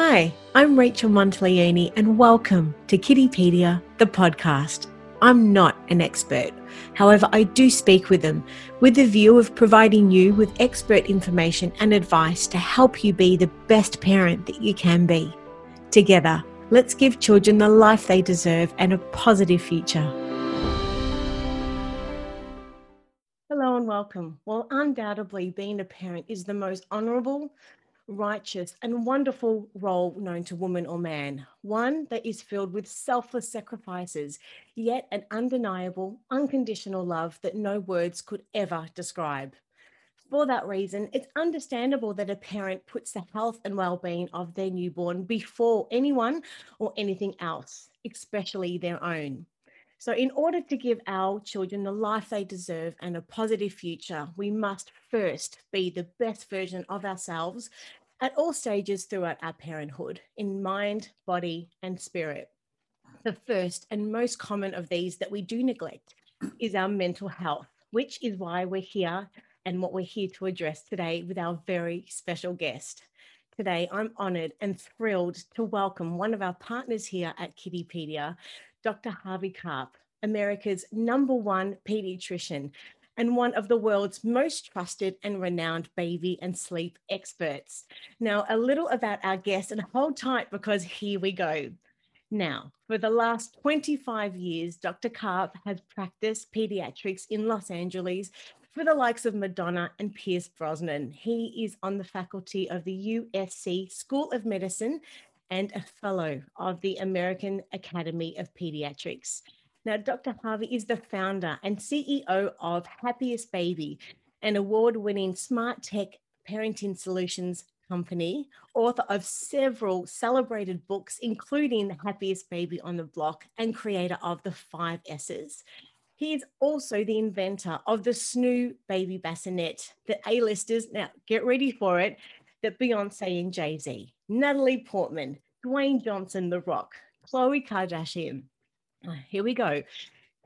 Hi, I'm Rachel Monteleone, and welcome to Kittypedia, the podcast. I'm not an expert. However, I do speak with them with the view of providing you with expert information and advice to help you be the best parent that you can be. Together, let's give children the life they deserve and a positive future. Hello and welcome. Well, undoubtedly, being a parent is the most honourable, righteous, and wonderful role known to woman or man, one that is filled with selfless sacrifices, yet an undeniable, unconditional love that no words could ever describe. For that reason, it's understandable that a parent puts the health and well-being of their newborn before anyone or anything else, especially their own. So, in order to give our children the life they deserve and a positive future, we must first be the best version of ourselves at all stages throughout our parenthood in mind, body, and spirit. The first and most common of these that we do neglect is our mental health, which is why we're here and what we're here to address today with our very special guest. Today, I'm honoured and thrilled to welcome one of our partners here at Kittypedia, Dr. Harvey Karp, America's number one pediatrician and one of the world's most trusted and renowned baby and sleep experts. Now, a little about our guest, and hold tight because here we go. Now, for the last 25 years, Dr. Karp has practiced pediatrics in Los Angeles for the likes of Madonna and Pierce Brosnan. He is on the faculty of the USC School of Medicine and a fellow of the American Academy of Pediatrics. Now, Dr. Harvey is the founder and CEO of Happiest Baby, an award winning smart tech parenting solutions company, author of several celebrated books, including The Happiest Baby on the Block, and creator of The Five S's. He is also the inventor of the Snoo Baby Bassinet, the A-listers, now get ready for it, that Beyonce and Jay-Z, Natalie Portman, Dwayne Johnson, The Rock, Khloe Kardashian. Here we go.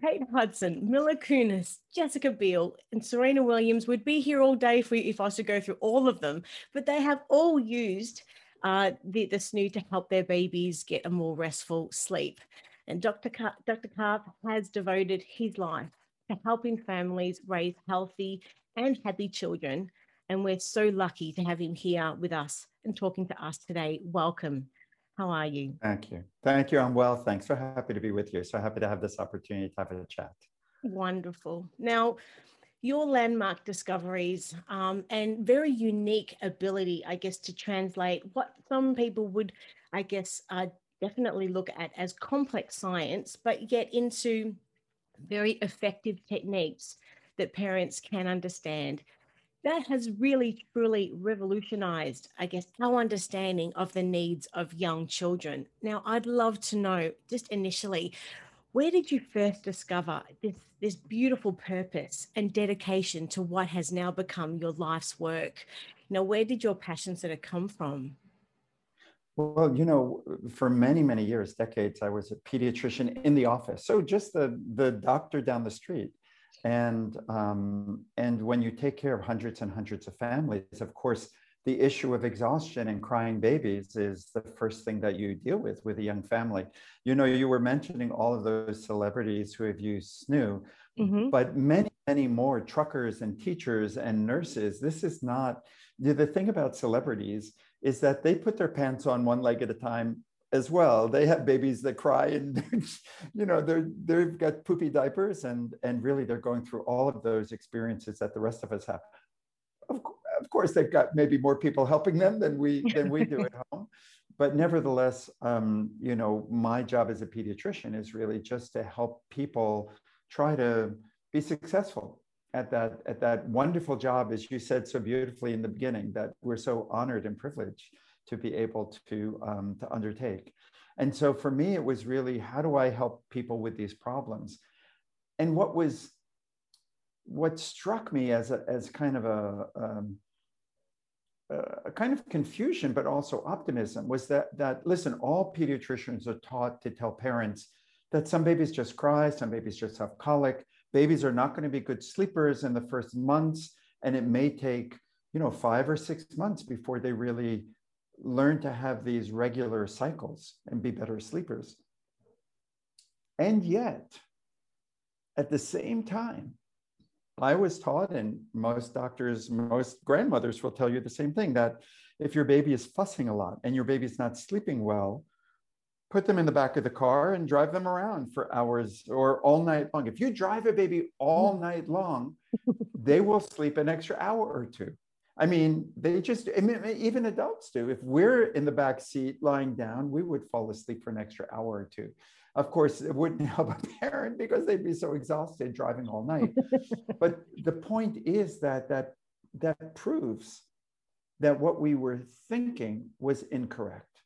Kate Hudson, Mila Kunis, Jessica Biel, and Serena Williams would be here all day for you if I was to go through all of them, but they have all used uh, the, the snoo to help their babies get a more restful sleep. And Dr. Car- Dr. Has devoted his life to helping families raise healthy and happy children. And we're so lucky to have him here with us and talking to us today. Welcome. How are you? Thank you. Thank you. I'm well. Thanks. So happy to be with you. So happy to have this opportunity to have a chat. Wonderful. Now, your landmark discoveries um, and very unique ability, I guess, to translate what some people would, I guess, uh, definitely look at as complex science, but get into very effective techniques that parents can understand that has really truly revolutionized, I guess, our understanding of the needs of young children. Now, I'd love to know just initially, where did you first discover this, this beautiful purpose and dedication to what has now become your life's work? Know, where did your passion sort of come from? Well, you know, for many, many years, decades, I was a pediatrician in the office. So just the, the doctor down the street and um, and when you take care of hundreds and hundreds of families of course the issue of exhaustion and crying babies is the first thing that you deal with with a young family you know you were mentioning all of those celebrities who have used snoo mm-hmm. but many many more truckers and teachers and nurses this is not the thing about celebrities is that they put their pants on one leg at a time as well. They have babies that cry and you know they're they've got poopy diapers and and really they're going through all of those experiences that the rest of us have. Of, of course, they've got maybe more people helping them than we than we do at home. But nevertheless, um, you know, my job as a pediatrician is really just to help people try to be successful at that at that wonderful job, as you said so beautifully in the beginning, that we're so honored and privileged to be able to, um, to undertake. And so for me, it was really how do I help people with these problems? And what was what struck me as a, as kind of a, um, a kind of confusion, but also optimism was that that listen, all pediatricians are taught to tell parents that some babies just cry, some babies just have colic. Babies are not going to be good sleepers in the first months, and it may take you know five or six months before they really learn to have these regular cycles and be better sleepers. And yet, at the same time, I was taught, and most doctors, most grandmothers will tell you the same thing that if your baby is fussing a lot and your baby's not sleeping well, put them in the back of the car and drive them around for hours or all night long. If you drive a baby all mm. night long, they will sleep an extra hour or two. I mean, they just, I mean, even adults do. If we're in the back seat lying down, we would fall asleep for an extra hour or two. Of course, it wouldn't help a parent because they'd be so exhausted driving all night. but the point is that that that proves that what we were thinking was incorrect.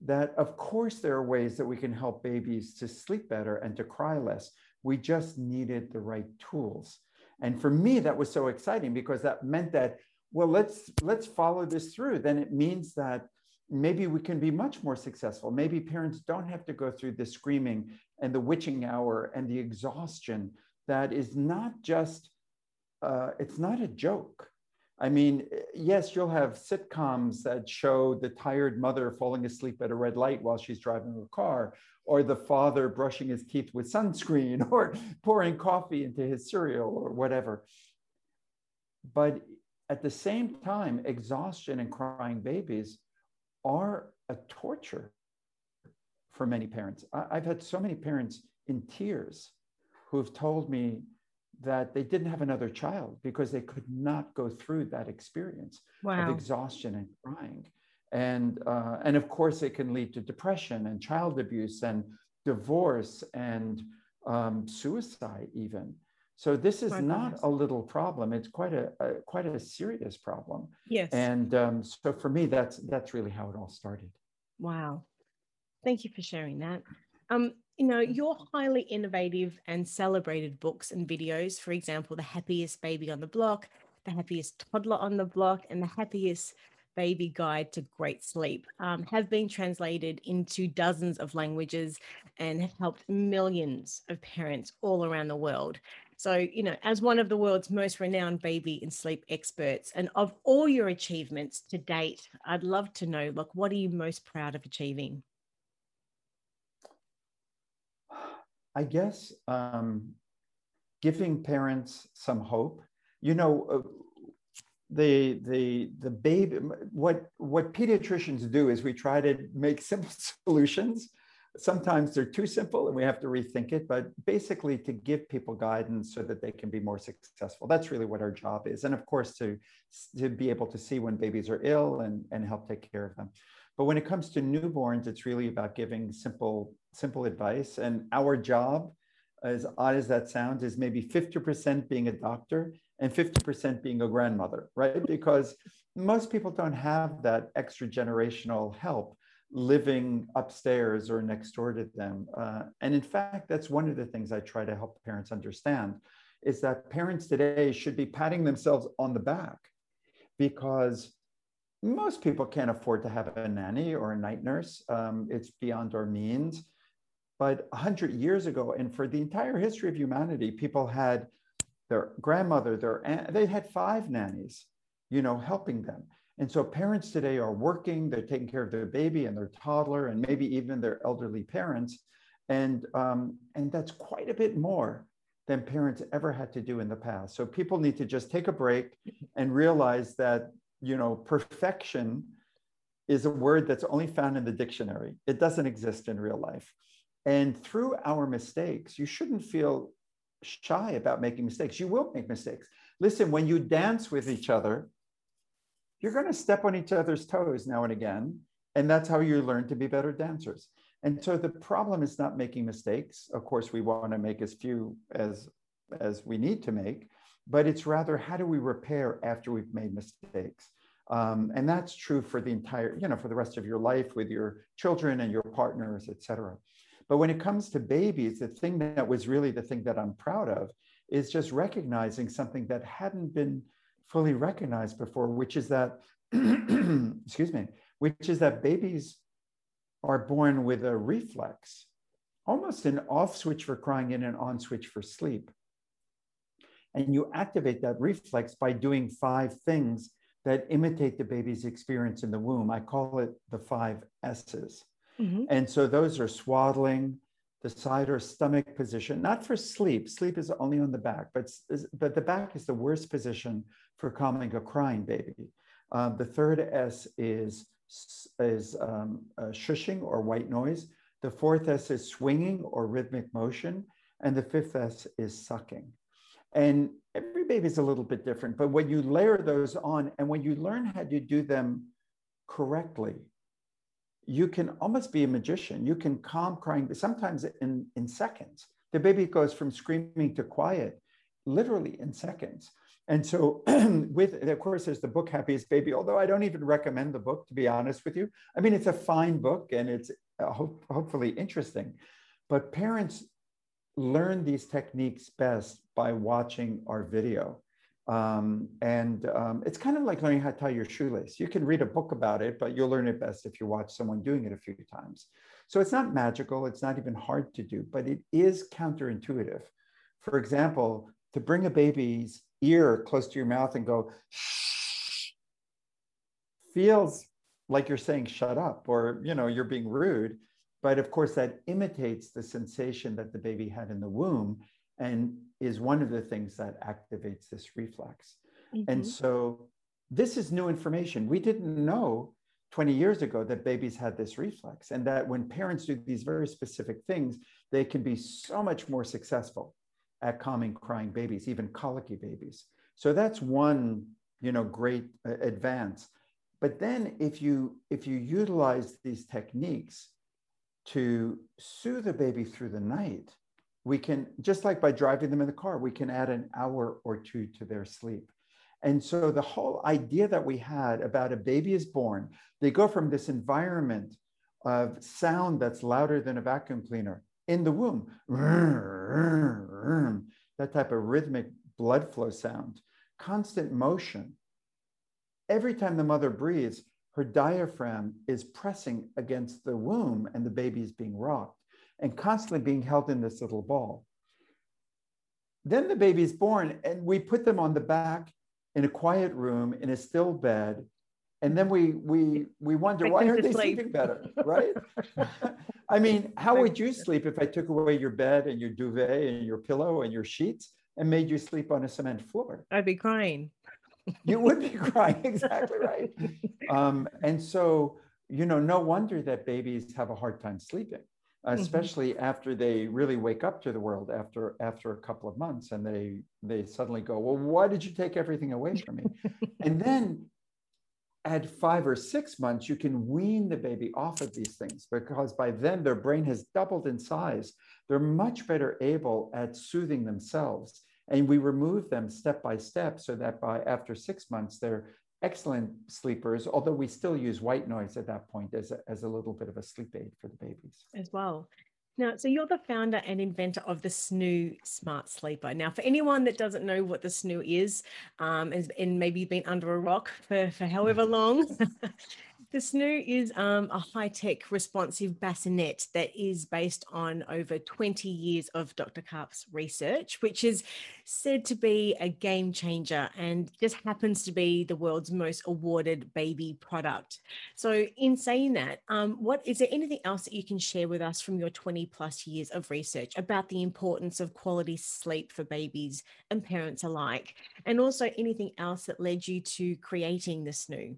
That of course there are ways that we can help babies to sleep better and to cry less. We just needed the right tools. And for me, that was so exciting because that meant that well let's let's follow this through. Then it means that maybe we can be much more successful. Maybe parents don't have to go through the screaming and the witching hour and the exhaustion that is not just uh, it's not a joke. I mean yes you'll have sitcoms that show the tired mother falling asleep at a red light while she's driving her car or the father brushing his teeth with sunscreen or pouring coffee into his cereal or whatever. But at the same time, exhaustion and crying babies are a torture for many parents. I, have had so many parents in tears who have told me that they didn't have another child because they could not go through that experience wow. of exhaustion and crying. And, uh, and of course, it can lead to depression and child abuse and divorce and um, suicide, even. So this is not a little problem. It's quite a, a, quite a serious problem. Yes. And um, so for me, that's that's really how it all started. Wow, thank you for sharing that. Um, you know, your highly innovative and celebrated books and videos, for example, the happiest baby on the block, the happiest toddler on the block, and the happiest baby guide to great sleep um, have been translated into dozens of languages and have helped millions of parents all around the world. So, you know, as one of the world's most renowned baby and sleep experts, and of all your achievements to date, I'd love to know, like, what are you most proud of achieving? I guess um, giving parents some hope. You know, uh, the the the baby. What what pediatricians do is we try to make simple solutions sometimes they're too simple and we have to rethink it, but basically to give people guidance so that they can be more successful. That's really what our job is. And of course, to, to be able to see when babies are ill and, and help take care of them. But when it comes to newborns, it's really about giving simple, simple advice. And our job, as odd as that sounds, is maybe 50% being a doctor and 50% being a grandmother, right? Because most people don't have that extra generational help living upstairs or next door to them. Uh, and in fact, that's one of the things I try to help parents understand is that parents today should be patting themselves on the back because most people can't afford to have a nanny or a night nurse. Um, it's beyond our means. But 100 years ago, and for the entire history of humanity, people had their grandmother, their aunt, they had five nannies, you know, helping them. And so parents today are working, they're taking care of their baby and their toddler, and maybe even their elderly parents. And, um, and that's quite a bit more than parents ever had to do in the past. So people need to just take a break and realize that, you know, perfection is a word that's only found in the dictionary. It doesn't exist in real life. And through our mistakes, you shouldn't feel shy about making mistakes. You will make mistakes. Listen, when you dance with each other, you're going to step on each other's toes now and again. And that's how you learn to be better dancers. And so the problem is not making mistakes. Of course, we want to make as few as, as we need to make, but it's rather how do we repair after we've made mistakes? Um, and that's true for the entire, you know, for the rest of your life with your children and your partners, et cetera. But when it comes to babies, the thing that was really the thing that I'm proud of is just recognizing something that hadn't been fully recognized before, which is that, excuse me, which is that babies are born with a reflex, almost an off switch for crying and an on switch for sleep. And you activate that reflex by doing five things that imitate the baby's experience in the womb. I call it the five S's. Mm-hmm. And so those are swaddling, the side or stomach position, not for sleep. Sleep is only on the back, but, but the back is the worst position for calming a crying baby. Um, the third S is, is um, uh, shushing or white noise. The fourth S is swinging or rhythmic motion. And the fifth S is sucking. And every baby is a little bit different, but when you layer those on and when you learn how to do them correctly, you can almost be a magician. You can calm crying, but sometimes in, in seconds. The baby goes from screaming to quiet, literally in seconds. And so, with of course, there's the book Happiest Baby, although I don't even recommend the book, to be honest with you. I mean, it's a fine book and it's uh, hope, hopefully interesting. But parents learn these techniques best by watching our video. Um, and um, it's kind of like learning how to tie your shoelace. You can read a book about it, but you'll learn it best if you watch someone doing it a few times. So it's not magical, it's not even hard to do, but it is counterintuitive. For example, to bring a baby's ear close to your mouth and go, shh, feels like you're saying shut up or you know you're being rude but of course that imitates the sensation that the baby had in the womb and is one of the things that activates this reflex. Mm-hmm. And so this is new information. We didn't know 20 years ago that babies had this reflex and that when parents do these very specific things, they can be so much more successful at calming crying babies, even colicky babies. So that's one, you know, great uh, advance. But then if you if you utilize these techniques to soothe the baby through the night, we can, just like by driving them in the car, we can add an hour or two to their sleep. And so the whole idea that we had about a baby is born, they go from this environment of sound that's louder than a vacuum cleaner in the womb, that type of rhythmic blood flow sound, constant motion. Every time the mother breathes, her diaphragm is pressing against the womb and the baby is being rocked and constantly being held in this little ball. Then the baby's born, and we put them on the back in a quiet room in a still bed. And then we we we wonder why aren't they sleep. sleeping better, right? I mean, how would you sleep if I took away your bed and your duvet and your pillow and your sheets and made you sleep on a cement floor? I'd be crying. you would be crying, exactly right. Um, and so, you know, no wonder that babies have a hard time sleeping. Mm-hmm. especially mm-hmm. after they really wake up to the world after after a couple of months and they they suddenly go well why did you take everything away from me and then at five or six months you can wean the baby off of these things because by then their brain has doubled in size they're much better able at soothing themselves and we remove them step by step so that by after six months they're excellent sleepers, although we still use white noise at that point as a, as a little bit of a sleep aid for the babies. As well. Now, so you're the founder and inventor of the Snoo Smart Sleeper. Now, for anyone that doesn't know what the Snoo is, um, and, and maybe been under a rock for, for however long, The Snoo is um, a high tech responsive bassinet that is based on over 20 years of Dr. Karp's research, which is said to be a game changer and just happens to be the world's most awarded baby product. So, in saying that, um, what is there anything else that you can share with us from your 20 plus years of research about the importance of quality sleep for babies and parents alike? And also anything else that led you to creating the Snoo?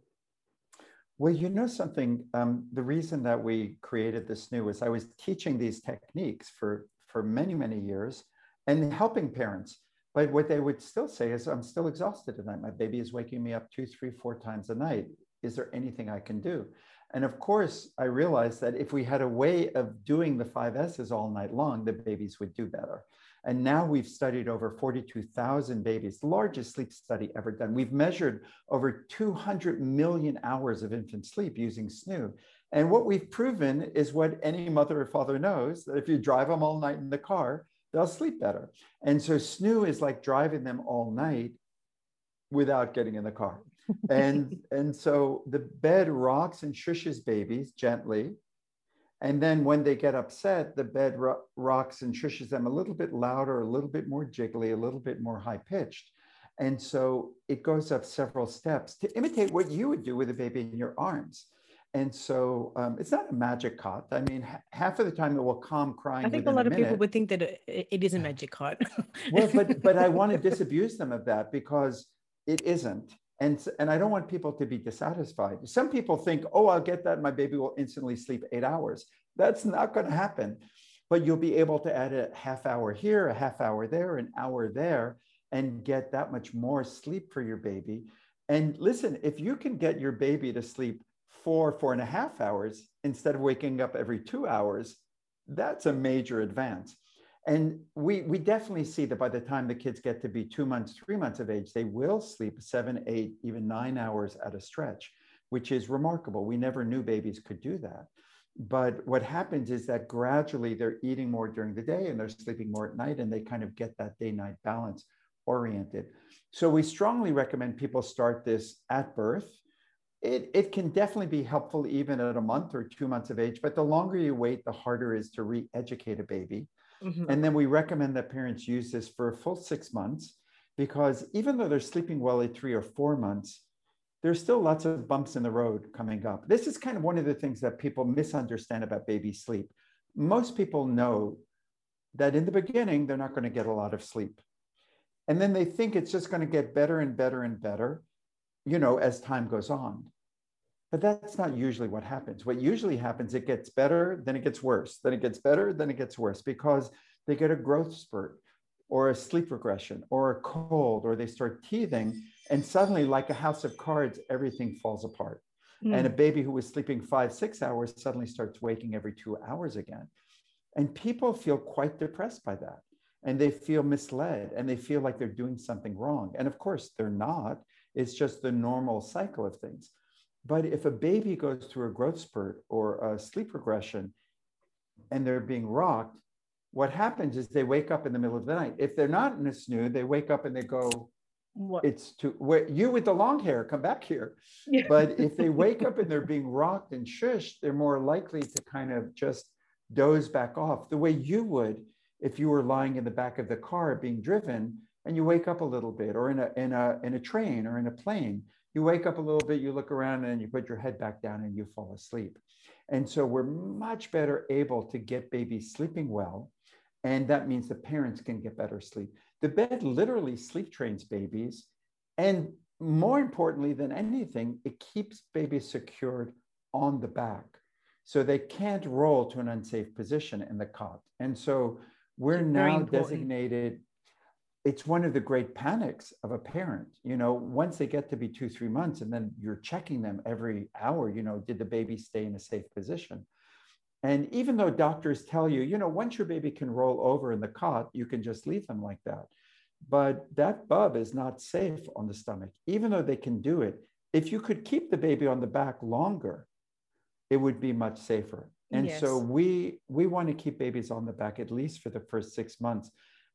Well, you know something, um, the reason that we created this Snoo is I was teaching these techniques for, for many, many years and helping parents. But what they would still say is, I'm still exhausted tonight. My baby is waking me up two, three, four times a night. Is there anything I can do? And of course, I realized that if we had a way of doing the five S's all night long, the babies would do better. And now we've studied over 42,000 babies, the largest sleep study ever done. We've measured over 200 million hours of infant sleep using Snoo. And what we've proven is what any mother or father knows that if you drive them all night in the car, they'll sleep better. And so Snoo is like driving them all night without getting in the car. And, and so the bed rocks and shushes babies gently and then when they get upset, the bed ro- rocks and shushes them a little bit louder, a little bit more jiggly, a little bit more high pitched. And so it goes up several steps to imitate what you would do with a baby in your arms. And so um, it's not a magic cot. I mean, half of the time it will calm crying. I think a lot a of people would think that it, it is a magic cot. well, but but I want to disabuse them of that because it isn't. And, and I don't want people to be dissatisfied. Some people think, oh, I'll get that. My baby will instantly sleep eight hours. That's not going to happen. But you'll be able to add a half hour here, a half hour there, an hour there, and get that much more sleep for your baby. And listen, if you can get your baby to sleep four, four and a half hours instead of waking up every two hours, that's a major advance. And we, we definitely see that by the time the kids get to be two months, three months of age, they will sleep seven, eight, even nine hours at a stretch, which is remarkable. We never knew babies could do that. But what happens is that gradually they're eating more during the day and they're sleeping more at night, and they kind of get that day night balance oriented. So we strongly recommend people start this at birth it, it can definitely be helpful even at a month or two months of age, but the longer you wait, the harder it is to re educate a baby. Mm-hmm. And then we recommend that parents use this for a full six months because even though they're sleeping well at three or four months, there's still lots of bumps in the road coming up. This is kind of one of the things that people misunderstand about baby sleep. Most people know that in the beginning, they're not going to get a lot of sleep. And then they think it's just going to get better and better and better you know, as time goes on. But that's not usually what happens. What usually happens, it gets better, then it gets worse, then it gets better, then it gets worse because they get a growth spurt or a sleep regression or a cold or they start teething. And suddenly, like a house of cards, everything falls apart. Mm. And a baby who was sleeping five, six hours suddenly starts waking every two hours again. And people feel quite depressed by that. And they feel misled and they feel like they're doing something wrong. And of course, they're not it's just the normal cycle of things. But if a baby goes through a growth spurt or a sleep regression and they're being rocked, what happens is they wake up in the middle of the night. If they're not in a snoo, they wake up and they go, what? It's to where you with the long hair, come back here. Yeah. But if they wake up and they're being rocked and shushed, they're more likely to kind of just doze back off the way you would if you were lying in the back of the car being driven and you wake up a little bit, or in a in a in a train or in a plane, you wake up a little bit, you look around, and you put your head back down and you fall asleep. And so we're much better able to get babies sleeping well, and that means the parents can get better sleep. The bed literally sleep trains babies, and more importantly than anything, it keeps babies secured on the back. So they can't roll to an unsafe position in the cot. And so we're now designated it's one of the great panics of a parent you know once they get to be two three months and then you're checking them every hour you know did the baby stay in a safe position? And even though doctors tell you you know once your baby can roll over in the cot you can just leave them like that. But that bub is not safe on the stomach. Even though they can do it if you could keep the baby on the back longer it would be much safer. And yes. so we we want to keep babies on the back at least for the first six months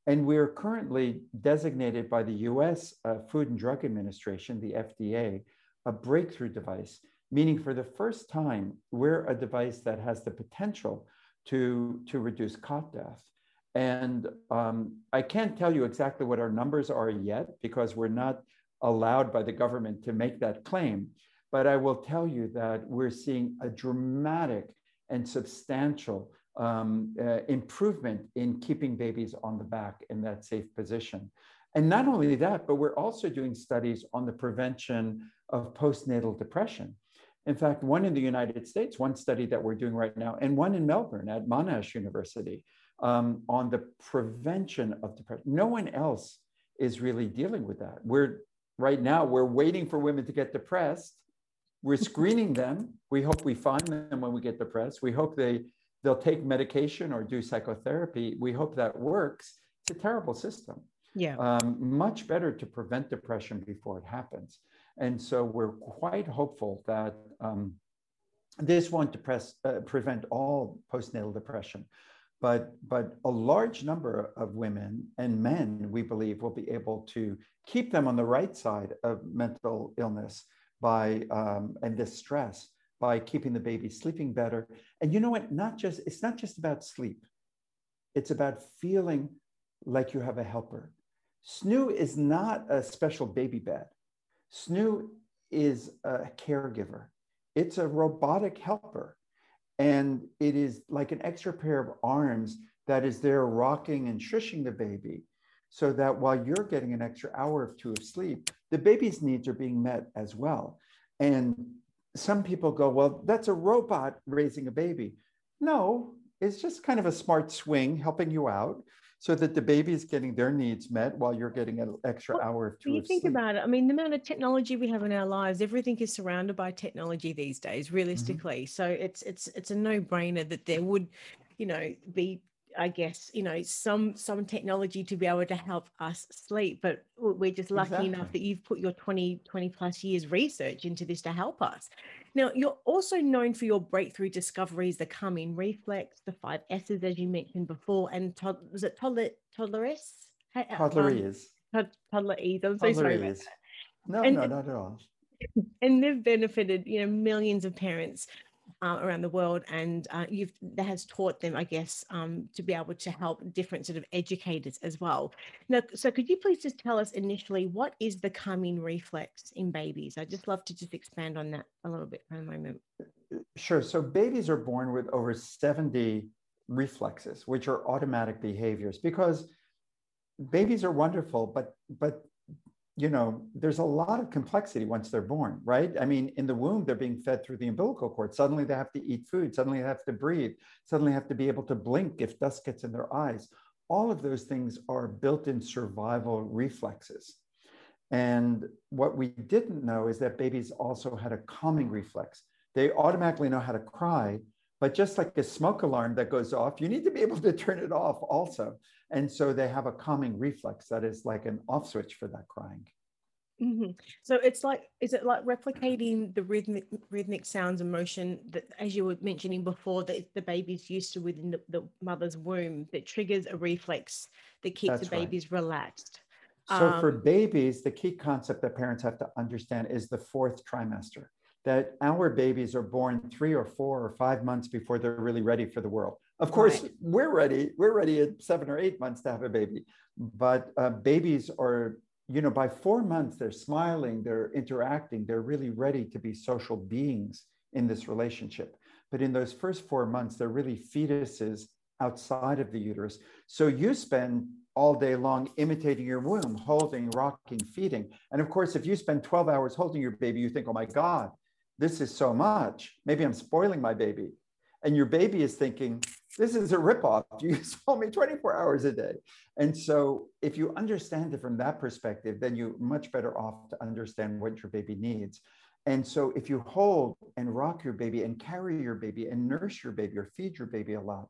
and we're currently designated by the US uh, Food and Drug Administration, the FDA, a breakthrough device, meaning for the first time, we're a device that has the potential to, to reduce cot death. And um, I can't tell you exactly what our numbers are yet because we're not allowed by the government to make that claim. But I will tell you that we're seeing a dramatic and substantial um, uh, improvement in keeping babies on the back in that safe position. And not only that, but we're also doing studies on the prevention of postnatal depression. In fact, one in the United States, one study that we're doing right now, and one in Melbourne at Monash University um, on the prevention of depression. No one else is really dealing with that. We're right now, we're waiting for women to get depressed. We're screening them. We hope we find them when we get depressed. We hope they they'll take medication or do psychotherapy. We hope that works. It's a terrible system. Yeah. Um, much better to prevent depression before it happens. And so we're quite hopeful that um, this won't depress, uh, prevent all postnatal depression. But, but a large number of women and men, we believe, will be able to keep them on the right side of mental illness by um, and this stress by keeping the baby sleeping better. And you know what? Not just it's not just about sleep. It's about feeling like you have a helper. SNOO is not a special baby bed. SNOO is a caregiver. It's a robotic helper. And it is like an extra pair of arms that is there rocking and shushing the baby so that while you're getting an extra hour or two of sleep, the baby's needs are being met as well. And some people go, well, that's a robot raising a baby. No, it's just kind of a smart swing helping you out so that the baby is getting their needs met while you're getting an extra well, hour of two. You think sleep. about it. I mean, the amount of technology we have in our lives, everything is surrounded by technology these days, mm-hmm. realistically. Mm-hmm. So it's it's it's a no-brainer that there would, you know, be I guess you know some some technology to be able to help us sleep but we're just lucky exactly. enough that you've put your 20 20 plus years research into this to help us. Now you're also known for your breakthrough discoveries the calming reflex the five s's as you mentioned before and tod- was it toddler toddleress? Toddlerese um, toddlerese i'm so sorry no and, no not at all. and they've benefited you know millions of parents uh, around the world, and uh, you've that has taught them, I guess, um, to be able to help different sort of educators as well. Now, so could you please just tell us initially what is the calming reflex in babies? I'd just love to just expand on that a little bit for a moment. Sure. So babies are born with over seventy reflexes, which are automatic behaviors, because babies are wonderful, but but you know, there's a lot of complexity once they're born, right? I mean, in the womb, they're being fed through the umbilical cord. Suddenly they have to eat food. Suddenly they have to breathe. Suddenly have to be able to blink if dust gets in their eyes. All of those things are built in survival reflexes. And what we didn't know is that babies also had a calming reflex. They automatically know how to cry, but just like a smoke alarm that goes off, you need to be able to turn it off also. And so they have a calming reflex that is like an off switch for that crying. Mm-hmm. So it's like, is it like replicating the rhythmic rhythmic sounds and motion that, as you were mentioning before, that the baby's used to within the, the mother's womb that triggers a reflex that keeps That's the babies right. relaxed. So um, for babies, the key concept that parents have to understand is the fourth trimester. That our babies are born three or four or five months before they're really ready for the world. Of course, right. we're ready. We're ready at seven or eight months to have a baby, but uh, babies are, you know, by four months they're smiling, they're interacting, they're really ready to be social beings in this relationship. But in those first four months, they're really fetuses outside of the uterus. So you spend all day long imitating your womb, holding, rocking, feeding. And of course, if you spend 12 hours holding your baby, you think, oh my God, this is so much. Maybe I'm spoiling my baby. And your baby is thinking, this is a ripoff. You hold me 24 hours a day. And so if you understand it from that perspective, then you're much better off to understand what your baby needs. And so if you hold and rock your baby and carry your baby and nurse your baby or feed your baby a lot,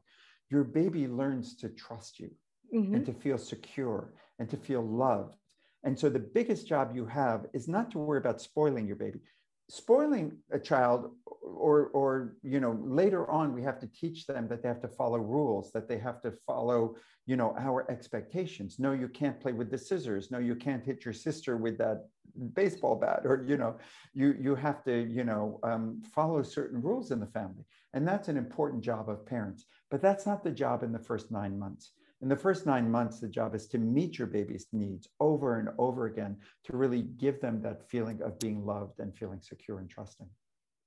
your baby learns to trust you mm-hmm. and to feel secure and to feel loved. And so the biggest job you have is not to worry about spoiling your baby spoiling a child or or you know later on we have to teach them that they have to follow rules that they have to follow you know our expectations. No you can't play with the scissors. No you can't hit your sister with that baseball bat or you know you you have to you know um, follow certain rules in the family. And that's an important job of parents. But that's not the job in the first nine months in the first nine months, the job is to meet your baby's needs over and over again to really give them that feeling of being loved and feeling secure and trusting.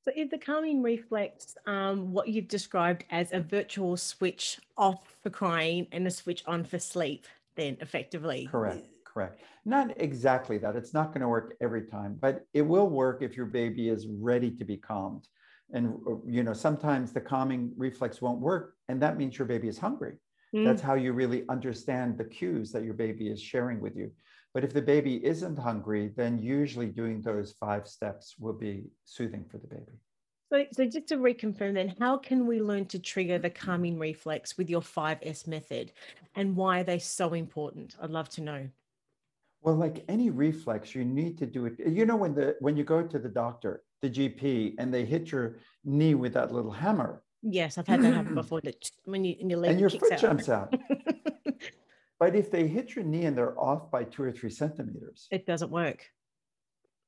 So, if the calming reflex um, what you've described as a virtual switch off for crying and a switch on for sleep, then effectively? Correct, correct. Not exactly that. It's not going to work every time, but it will work if your baby is ready to be calmed. And, you know, sometimes the calming reflex won't work, and that means your baby is hungry. Mm. That's how you really understand the cues that your baby is sharing with you. But if the baby isn't hungry, then usually doing those five steps will be soothing for the baby. So, so just to reconfirm then, how can we learn to trigger the calming reflex with your 5S method and why are they so important? I'd love to know. Well, like any reflex, you need to do it. You know, when the when you go to the doctor, the GP, and they hit your knee with that little hammer, Yes, I've had that happen before. That when you and your leg and your foot out. jumps out. but if they hit your knee and they're off by two or three centimeters, it doesn't work.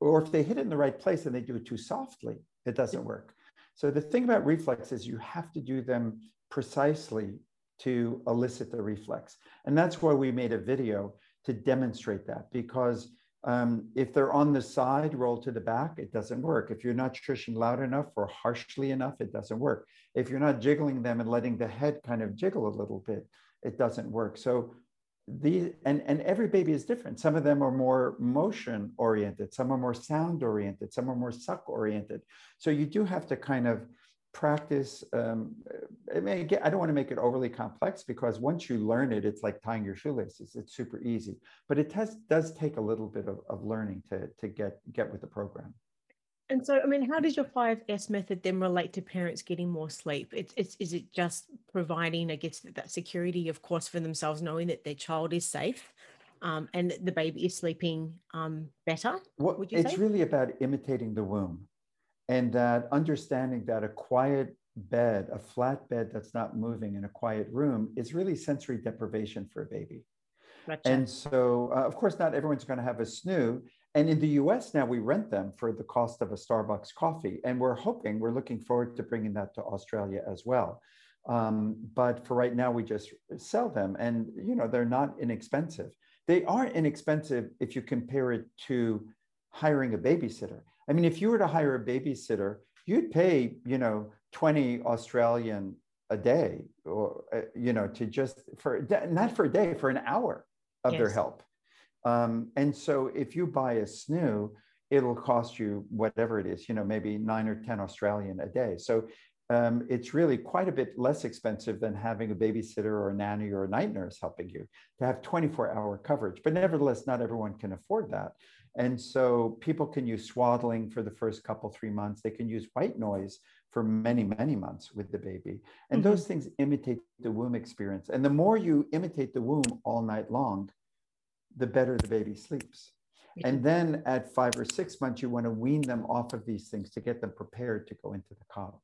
Or if they hit it in the right place and they do it too softly, it doesn't work. So the thing about reflex is you have to do them precisely to elicit the reflex. And that's why we made a video to demonstrate that because um, if they're on the side, roll to the back, it doesn't work. If you're not shushing loud enough or harshly enough, it doesn't work. If you're not jiggling them and letting the head kind of jiggle a little bit, it doesn't work. So the and, and every baby is different. Some of them are more motion oriented, some are more sound oriented, some are more suck oriented. So you do have to kind of practice um, I, mean, I don't want to make it overly complex because once you learn it it's like tying your shoelaces it's super easy. But it has, does take a little bit of, of learning to, to get get with the program. And so i mean how does your 5s method then relate to parents getting more sleep? It's, it's is it just providing i guess that security of course for themselves knowing that their child is safe um, and the baby is sleeping um, better well, it's say? really about imitating the womb and that understanding that a quiet bed, a flat bed that's not moving in a quiet room is really sensory deprivation for a baby. Gotcha. And so, uh, of course, not everyone's going to have a snoo. And in the US now, we rent them for the cost of a Starbucks coffee. And we're hoping, we're looking forward to bringing that to Australia as well. Um, but for right now, we just sell them. And, you know, they're not inexpensive. They are inexpensive if you compare it to hiring a babysitter. I mean, if you were to hire a babysitter, you'd pay, you know, 20 Australian a day or, uh, you know, to just for, not for a day, for an hour of yes. their help. Um, and so if you buy a snoo, it'll cost you whatever it is, you know, maybe nine or 10 Australian a day. So um, it's really quite a bit less expensive than having a babysitter or a nanny or a night nurse helping you to have 24 hour coverage. But nevertheless, not everyone can afford that. And so people can use swaddling for the first couple, three months. They can use white noise for many, many months with the baby. And mm-hmm. those things imitate the womb experience. And the more you imitate the womb all night long, the better the baby sleeps. And then at five or six months, you want to wean them off of these things to get them prepared to go into the cot.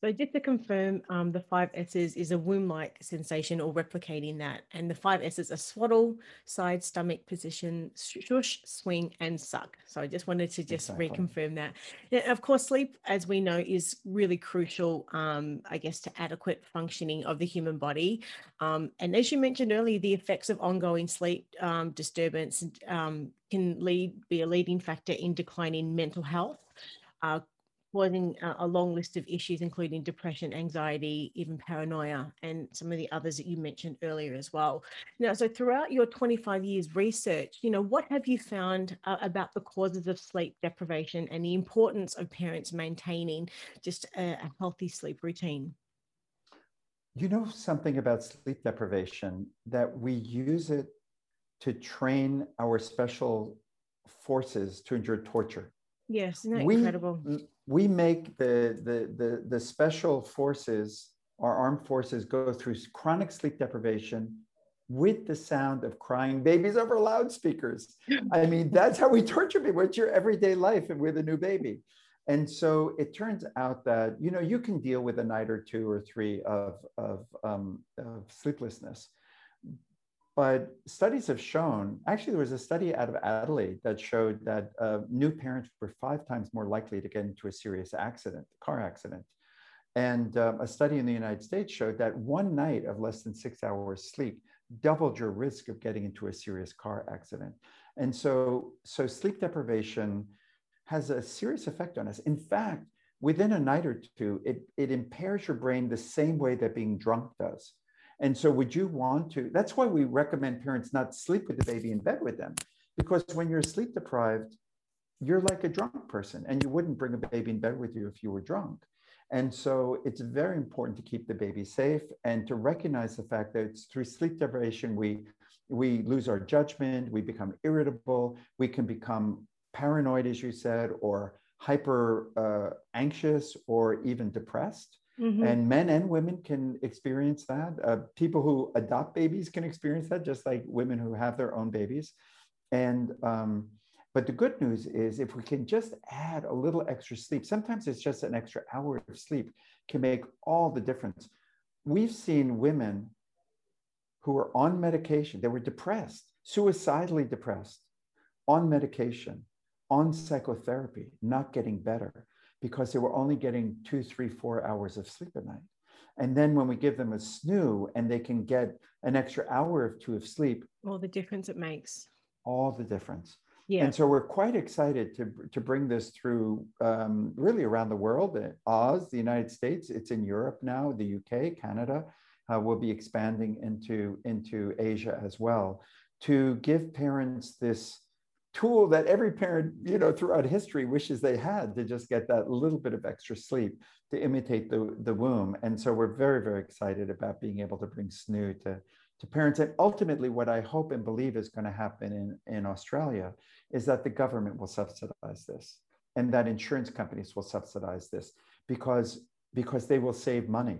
So just to confirm, um, the five S's is a womb-like sensation or replicating that. And the five S's are swaddle, side stomach position, shush, swing, and suck. So I just wanted to just exactly. reconfirm that. Of course, sleep, as we know, is really crucial, um, I guess, to adequate functioning of the human body. Um, and as you mentioned earlier, the effects of ongoing sleep um, disturbance um, can lead be a leading factor in declining mental health. Uh, causing a long list of issues, including depression, anxiety, even paranoia, and some of the others that you mentioned earlier as well. Now, so throughout your 25 years research, you know, what have you found uh, about the causes of sleep deprivation and the importance of parents maintaining just a, a healthy sleep routine? You know something about sleep deprivation that we use it to train our special forces to endure torture. Yes, isn't that we, incredible? We make the, the, the, the special forces, our armed forces go through chronic sleep deprivation with the sound of crying babies over loudspeakers. I mean, that's how we torture people. It's your everyday life and with a new baby. And so it turns out that, you know, you can deal with a night or two or three of, of, um, of sleeplessness. But studies have shown, actually, there was a study out of Adelaide that showed that uh, new parents were five times more likely to get into a serious accident, car accident. And um, a study in the United States showed that one night of less than six hours sleep doubled your risk of getting into a serious car accident. And so, so sleep deprivation has a serious effect on us. In fact, within a night or two, it, it impairs your brain the same way that being drunk does. And so, would you want to? That's why we recommend parents not sleep with the baby in bed with them, because when you're sleep deprived, you're like a drunk person, and you wouldn't bring a baby in bed with you if you were drunk. And so, it's very important to keep the baby safe and to recognize the fact that it's through sleep deprivation we we lose our judgment, we become irritable, we can become paranoid, as you said, or hyper uh, anxious, or even depressed. Mm-hmm. And men and women can experience that. Uh, people who adopt babies can experience that, just like women who have their own babies. And um, but the good news is if we can just add a little extra sleep, sometimes it's just an extra hour of sleep can make all the difference. We've seen women who are on medication, they were depressed, suicidally depressed, on medication, on psychotherapy, not getting better because they were only getting two, three, four hours of sleep a night. And then when we give them a snoo and they can get an extra hour or two of sleep, all the difference it makes. All the difference. Yeah. And so we're quite excited to, to bring this through um, really around the world. Oz, the United States, it's in Europe now, the UK, Canada uh, will be expanding into, into Asia as well to give parents this tool that every parent, you know, throughout history wishes they had to just get that little bit of extra sleep to imitate the, the womb. And so we're very, very excited about being able to bring SNOO to, to parents. And ultimately, what I hope and believe is going to happen in, in Australia is that the government will subsidize this and that insurance companies will subsidize this because, because they will save money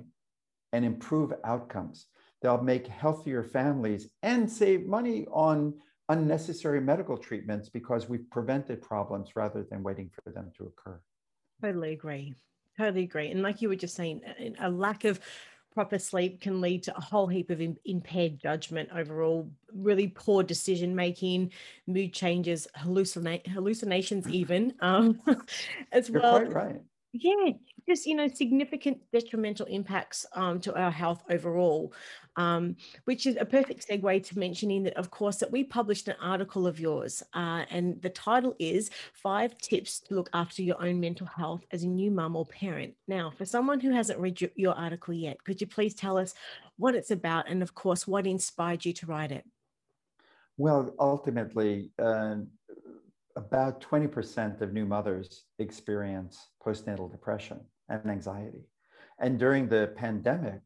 and improve outcomes. They'll make healthier families and save money on unnecessary medical treatments because we've prevented problems rather than waiting for them to occur. Totally agree. Totally agree. And like you were just saying, a lack of proper sleep can lead to a whole heap of impaired judgment overall, really poor decision making, mood changes, hallucina- hallucinations, even um, as You're well. Quite right. Yeah, just you know significant detrimental impacts um, to our health overall. Um, which is a perfect segue to mentioning that of course that we published an article of yours uh, and the title is five tips to look after your own mental health as a new mum or parent. Now for someone who hasn't read your, your article yet could you please tell us what it's about and of course what inspired you to write it? Well ultimately uh, about 20% of new mothers experience postnatal depression and anxiety. And during the pandemic,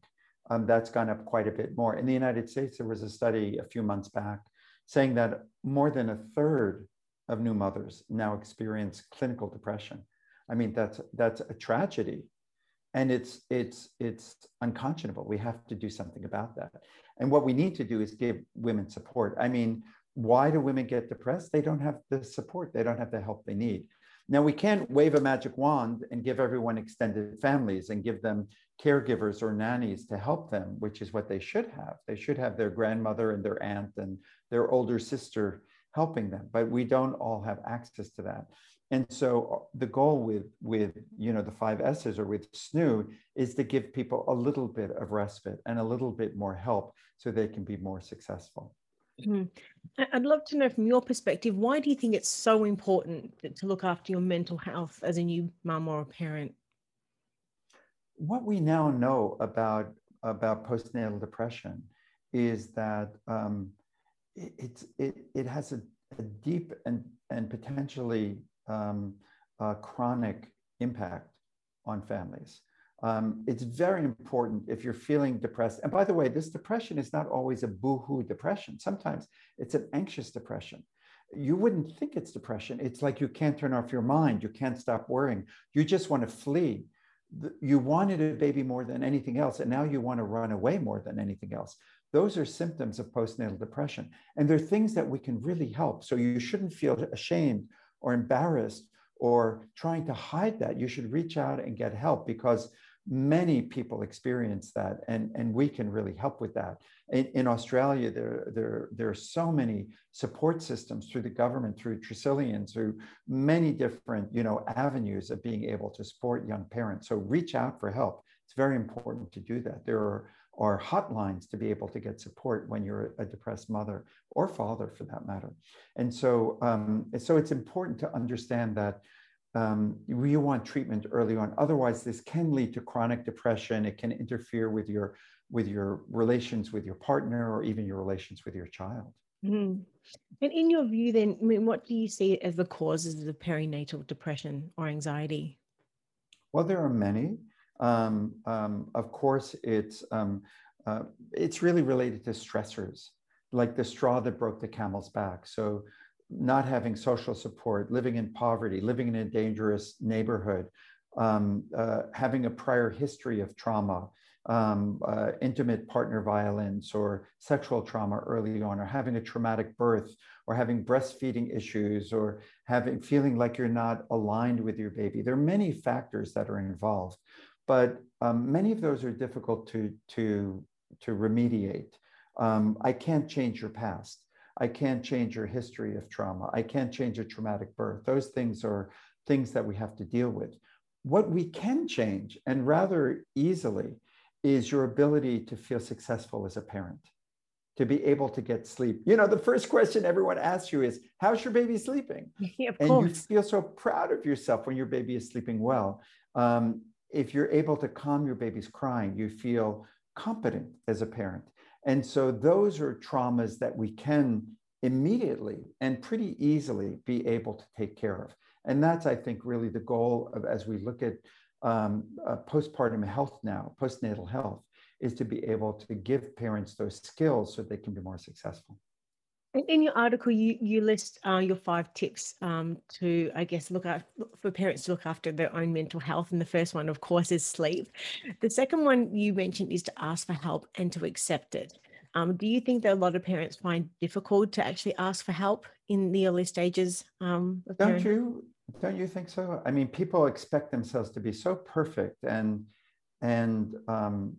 um, that's gone up quite a bit more. In the United States, there was a study a few months back saying that more than a third of new mothers now experience clinical depression. I mean, that's that's a tragedy, and it's it's it's unconscionable. We have to do something about that. And what we need to do is give women support. I mean, why do women get depressed? They don't have the support. They don't have the help they need. Now, we can't wave a magic wand and give everyone extended families and give them caregivers or nannies to help them, which is what they should have. They should have their grandmother and their aunt and their older sister helping them, but we don't all have access to that. And so uh, the goal with, with you know, the five S's or with SNOO is to give people a little bit of respite and a little bit more help so they can be more successful. Mm. I'd love to know from your perspective, why do you think it's so important to look after your mental health as a new mum or a parent? What we now know about, about postnatal depression is that um, it, it, it has a, a, deep and, and potentially um, chronic impact on families. Um, it's very important if you're feeling depressed. And by the way, this depression is not always a boohoo depression. Sometimes it's an anxious depression. You wouldn't think it's depression. It's like you can't turn off your mind. You can't stop worrying. You just want to flee. You wanted a baby more than anything else, and now you want to run away more than anything else. Those are symptoms of postnatal depression. And they're things that we can really help. So you shouldn't feel ashamed or embarrassed or trying to hide that. You should reach out and get help because many people experience that and, and we can really help with that. In, in australia there, there, there are so many support systems through the government through Tresillian through many different you know avenues of being able to support young parents. So reach out for help. It's very important to do that. There are, are hotlines to be able to get support when you're a depressed mother or father for that matter. And so um, so it's important to understand that um, you want treatment early on. Otherwise, this can lead to chronic depression. It can interfere with your with your relations with your partner or even your relations with your child. Mm-hmm. And in your view, then, I mean, what do you see as the causes of perinatal depression or anxiety? Well, there are many. Um, um, of course, it's um, uh, it's really related to stressors, like the straw that broke the camel's back. So not having social support, living in poverty, living in a dangerous neighborhood, um, uh, having a prior history of trauma, um, uh, intimate partner violence or sexual trauma early on, or having a traumatic birth, or having breastfeeding issues, or having feeling like you're not aligned with your baby. There are many factors that are involved, but um, many of those are difficult to to to remediate. Um, I can't change your past. I can't change your history of trauma. I can't change a traumatic birth. Those things are things that we have to deal with. What we can change, and rather easily, is your ability to feel successful as a parent, to be able to get sleep. You know, the first question everyone asks you is, How's your baby sleeping? Yeah, and course. you feel so proud of yourself when your baby is sleeping well. Um, if you're able to calm your baby's crying, you feel competent as a parent. And so those are traumas that we can immediately and pretty easily be able to take care of. And that's, I think, really the goal of as we look at um, uh, postpartum health now, postnatal health, is to be able to give parents those skills so they can be more successful. In your article, you you list uh, your five tips um, to, I guess, look at for parents to look after their own mental health. And the first one, of course, is sleep. The second one you mentioned is to ask for help and to accept it. Um, do you think that a lot of parents find difficult to actually ask for help in the early stages? Um, Don't you? Don't you think so? I mean, people expect themselves to be so perfect, and and um,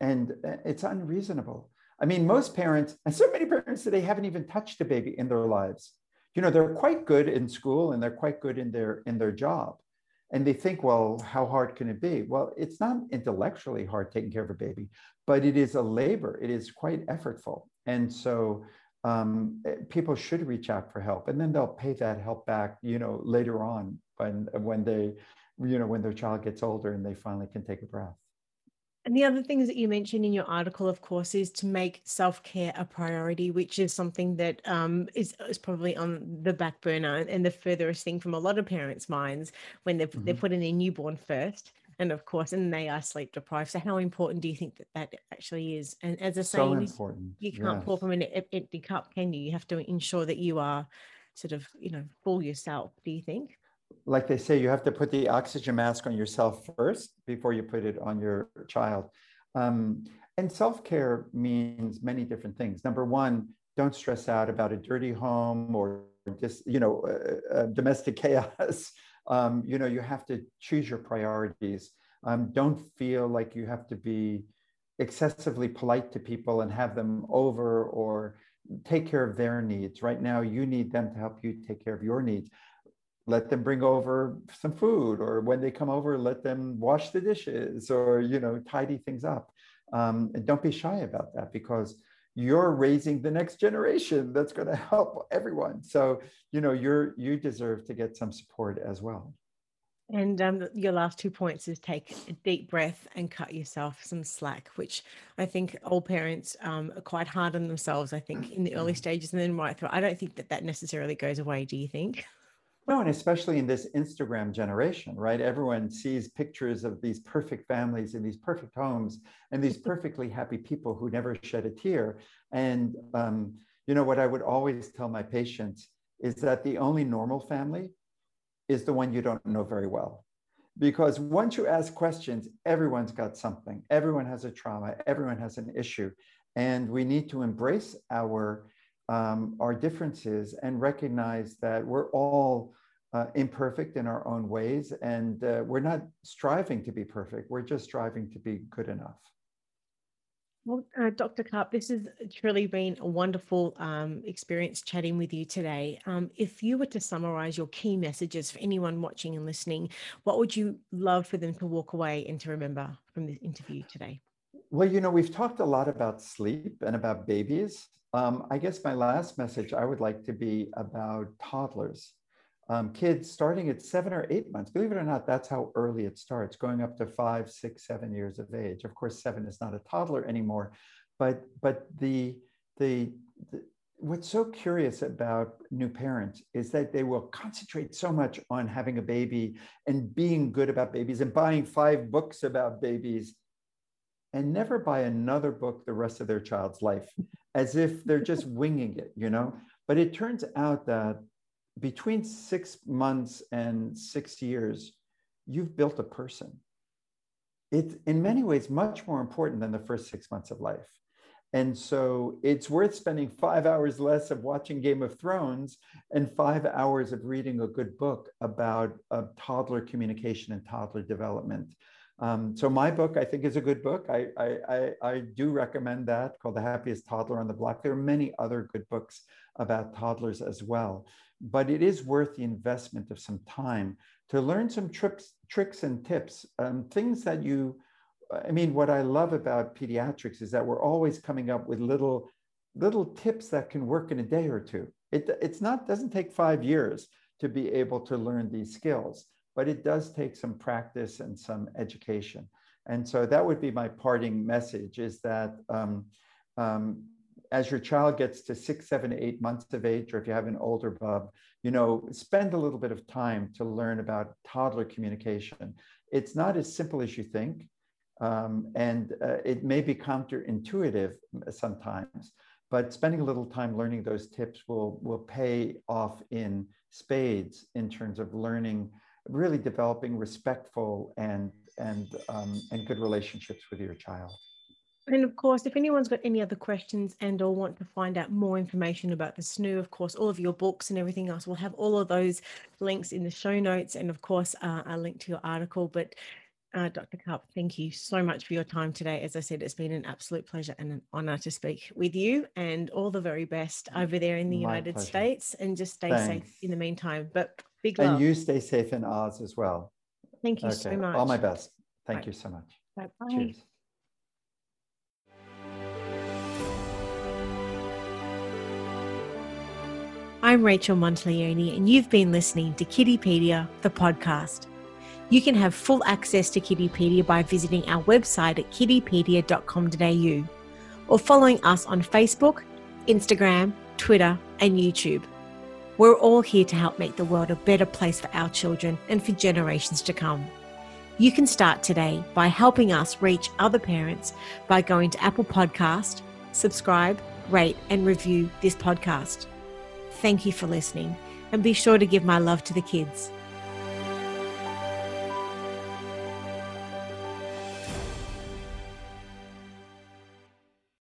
and uh, it's unreasonable. I mean, most parents, and so many parents today haven't even touched a baby in their lives. You know, they're quite good in school and they're quite good in their in their job. And they think, well, how hard can it be? Well, it's not intellectually hard taking care of a baby, but it is a labor. It is quite effortful. And so um, people should reach out for help and then they'll pay that help back, you know, later on when when they, you know, when their child gets older and they finally can take a breath. And the other things that you mentioned in your article, of course, is to make self care a priority, which is something that um, is, is probably on the back burner and the furthest thing from a lot of parents' minds when they're, mm-hmm. they're putting their newborn first. And of course, and they are sleep deprived. So, how important do you think that that actually is? And as I say, so important. you can't yes. pour from an empty cup, can you? You have to ensure that you are sort of, you know, full yourself. Do you think? Like they say, you have to put the oxygen mask on yourself first before you put it on your child. Um, and self care means many different things. Number one, don't stress out about a dirty home or just you know uh, uh, domestic chaos. Um, you know you have to choose your priorities. Um, don't feel like you have to be excessively polite to people and have them over or take care of their needs. Right now, you need them to help you take care of your needs let them bring over some food or when they come over let them wash the dishes or you know tidy things up um, and don't be shy about that because you're raising the next generation that's going to help everyone so you know you're you deserve to get some support as well and um, your last two points is take a deep breath and cut yourself some slack, which I think all parents um, are quite hard on themselves, I think, in the early stages and then right through. I don't think that that necessarily goes away. Do you think? No, and especially in this Instagram generation, right? Everyone sees pictures of these perfect families and these perfect homes and these perfectly happy people who never shed a tear. And, um, you know, what I would always tell my patients is that the only normal family is the one you don't know very well. Because once you ask questions, everyone's got something, everyone has a trauma, everyone has an issue. And we need to embrace our um, our differences and recognize that we're all uh, imperfect in our own ways and uh, we're not striving to be perfect we're just striving to be good enough well, uh, Dr. Karp, this has truly been a wonderful um, experience chatting with you today. Um, if you were to summarize your key messages for anyone watching and listening, what would you love for them to walk away and to remember from this interview today? Well, you know, we've talked a lot about sleep and about babies. Um, I guess my last message I would like to be about toddlers. Um, kids starting at seven or eight months, believe it or not, that's how early it starts, going up to five, six, seven years of age. Of course, seven is not a toddler anymore, but but the the, the what's so curious about new parents is that they will concentrate so much on having a baby and being good about babies and buying five books about babies and never buy another book the rest of their child's life as if they're just winging it, you know? But it turns out that between six months and six years, you've built a person. It's in many ways much more important than the first six months of life. And so it's worth spending five hours less of watching Game of Thrones and five hours of reading a good book about uh, toddler communication and toddler development. Um, so my book, I think, is a good book. I, I, I, do recommend that called The Happiest Toddler on the Block. There are many other good books about toddlers as well, but it is worth the investment of some time to learn some trips, tricks and tips, um, things that you I mean, what I love about pediatrics is that we're always coming up with little little tips that can work in a day or two. It it's not doesn't take five years to be able to learn these skills, but it does take some practice and some education. And so that would be my parting message: is that um, um, as your child gets to six, seven, eight months of age, or if you have an older bub, you know, spend a little bit of time to learn about toddler communication. It's not as simple as you think. Um, and uh, it may be counterintuitive sometimes, but spending a little time learning those tips will, will pay off in spades in terms of learning, really developing respectful and, and, um, and good relationships with your child. And of course, if anyone's got any other questions and or want to find out more information about the SNOO, of course, all of your books and everything else, we'll have all of those links in the show notes and of course, uh, a link to your article. But uh, Dr. Karp, thank you so much for your time today. As I said, it's been an absolute pleasure and an honor to speak with you and all the very best over there in the My United pleasure. States and just stay Thanks. safe in the meantime. But big love. And you stay safe in Oz as well. Thank you okay. so much. All my best. Thank Bye. you so much. Bye. Cheers. I'm Rachel Monteleone, and you've been listening to Kiddipedia, the podcast. You can have full access to Kiddipedia by visiting our website at kiddipedia.com.au or following us on Facebook, Instagram, Twitter, and YouTube. We're all here to help make the world a better place for our children and for generations to come. You can start today by helping us reach other parents by going to Apple Podcast, subscribe, rate, and review this podcast. Thank you for listening, and be sure to give my love to the kids.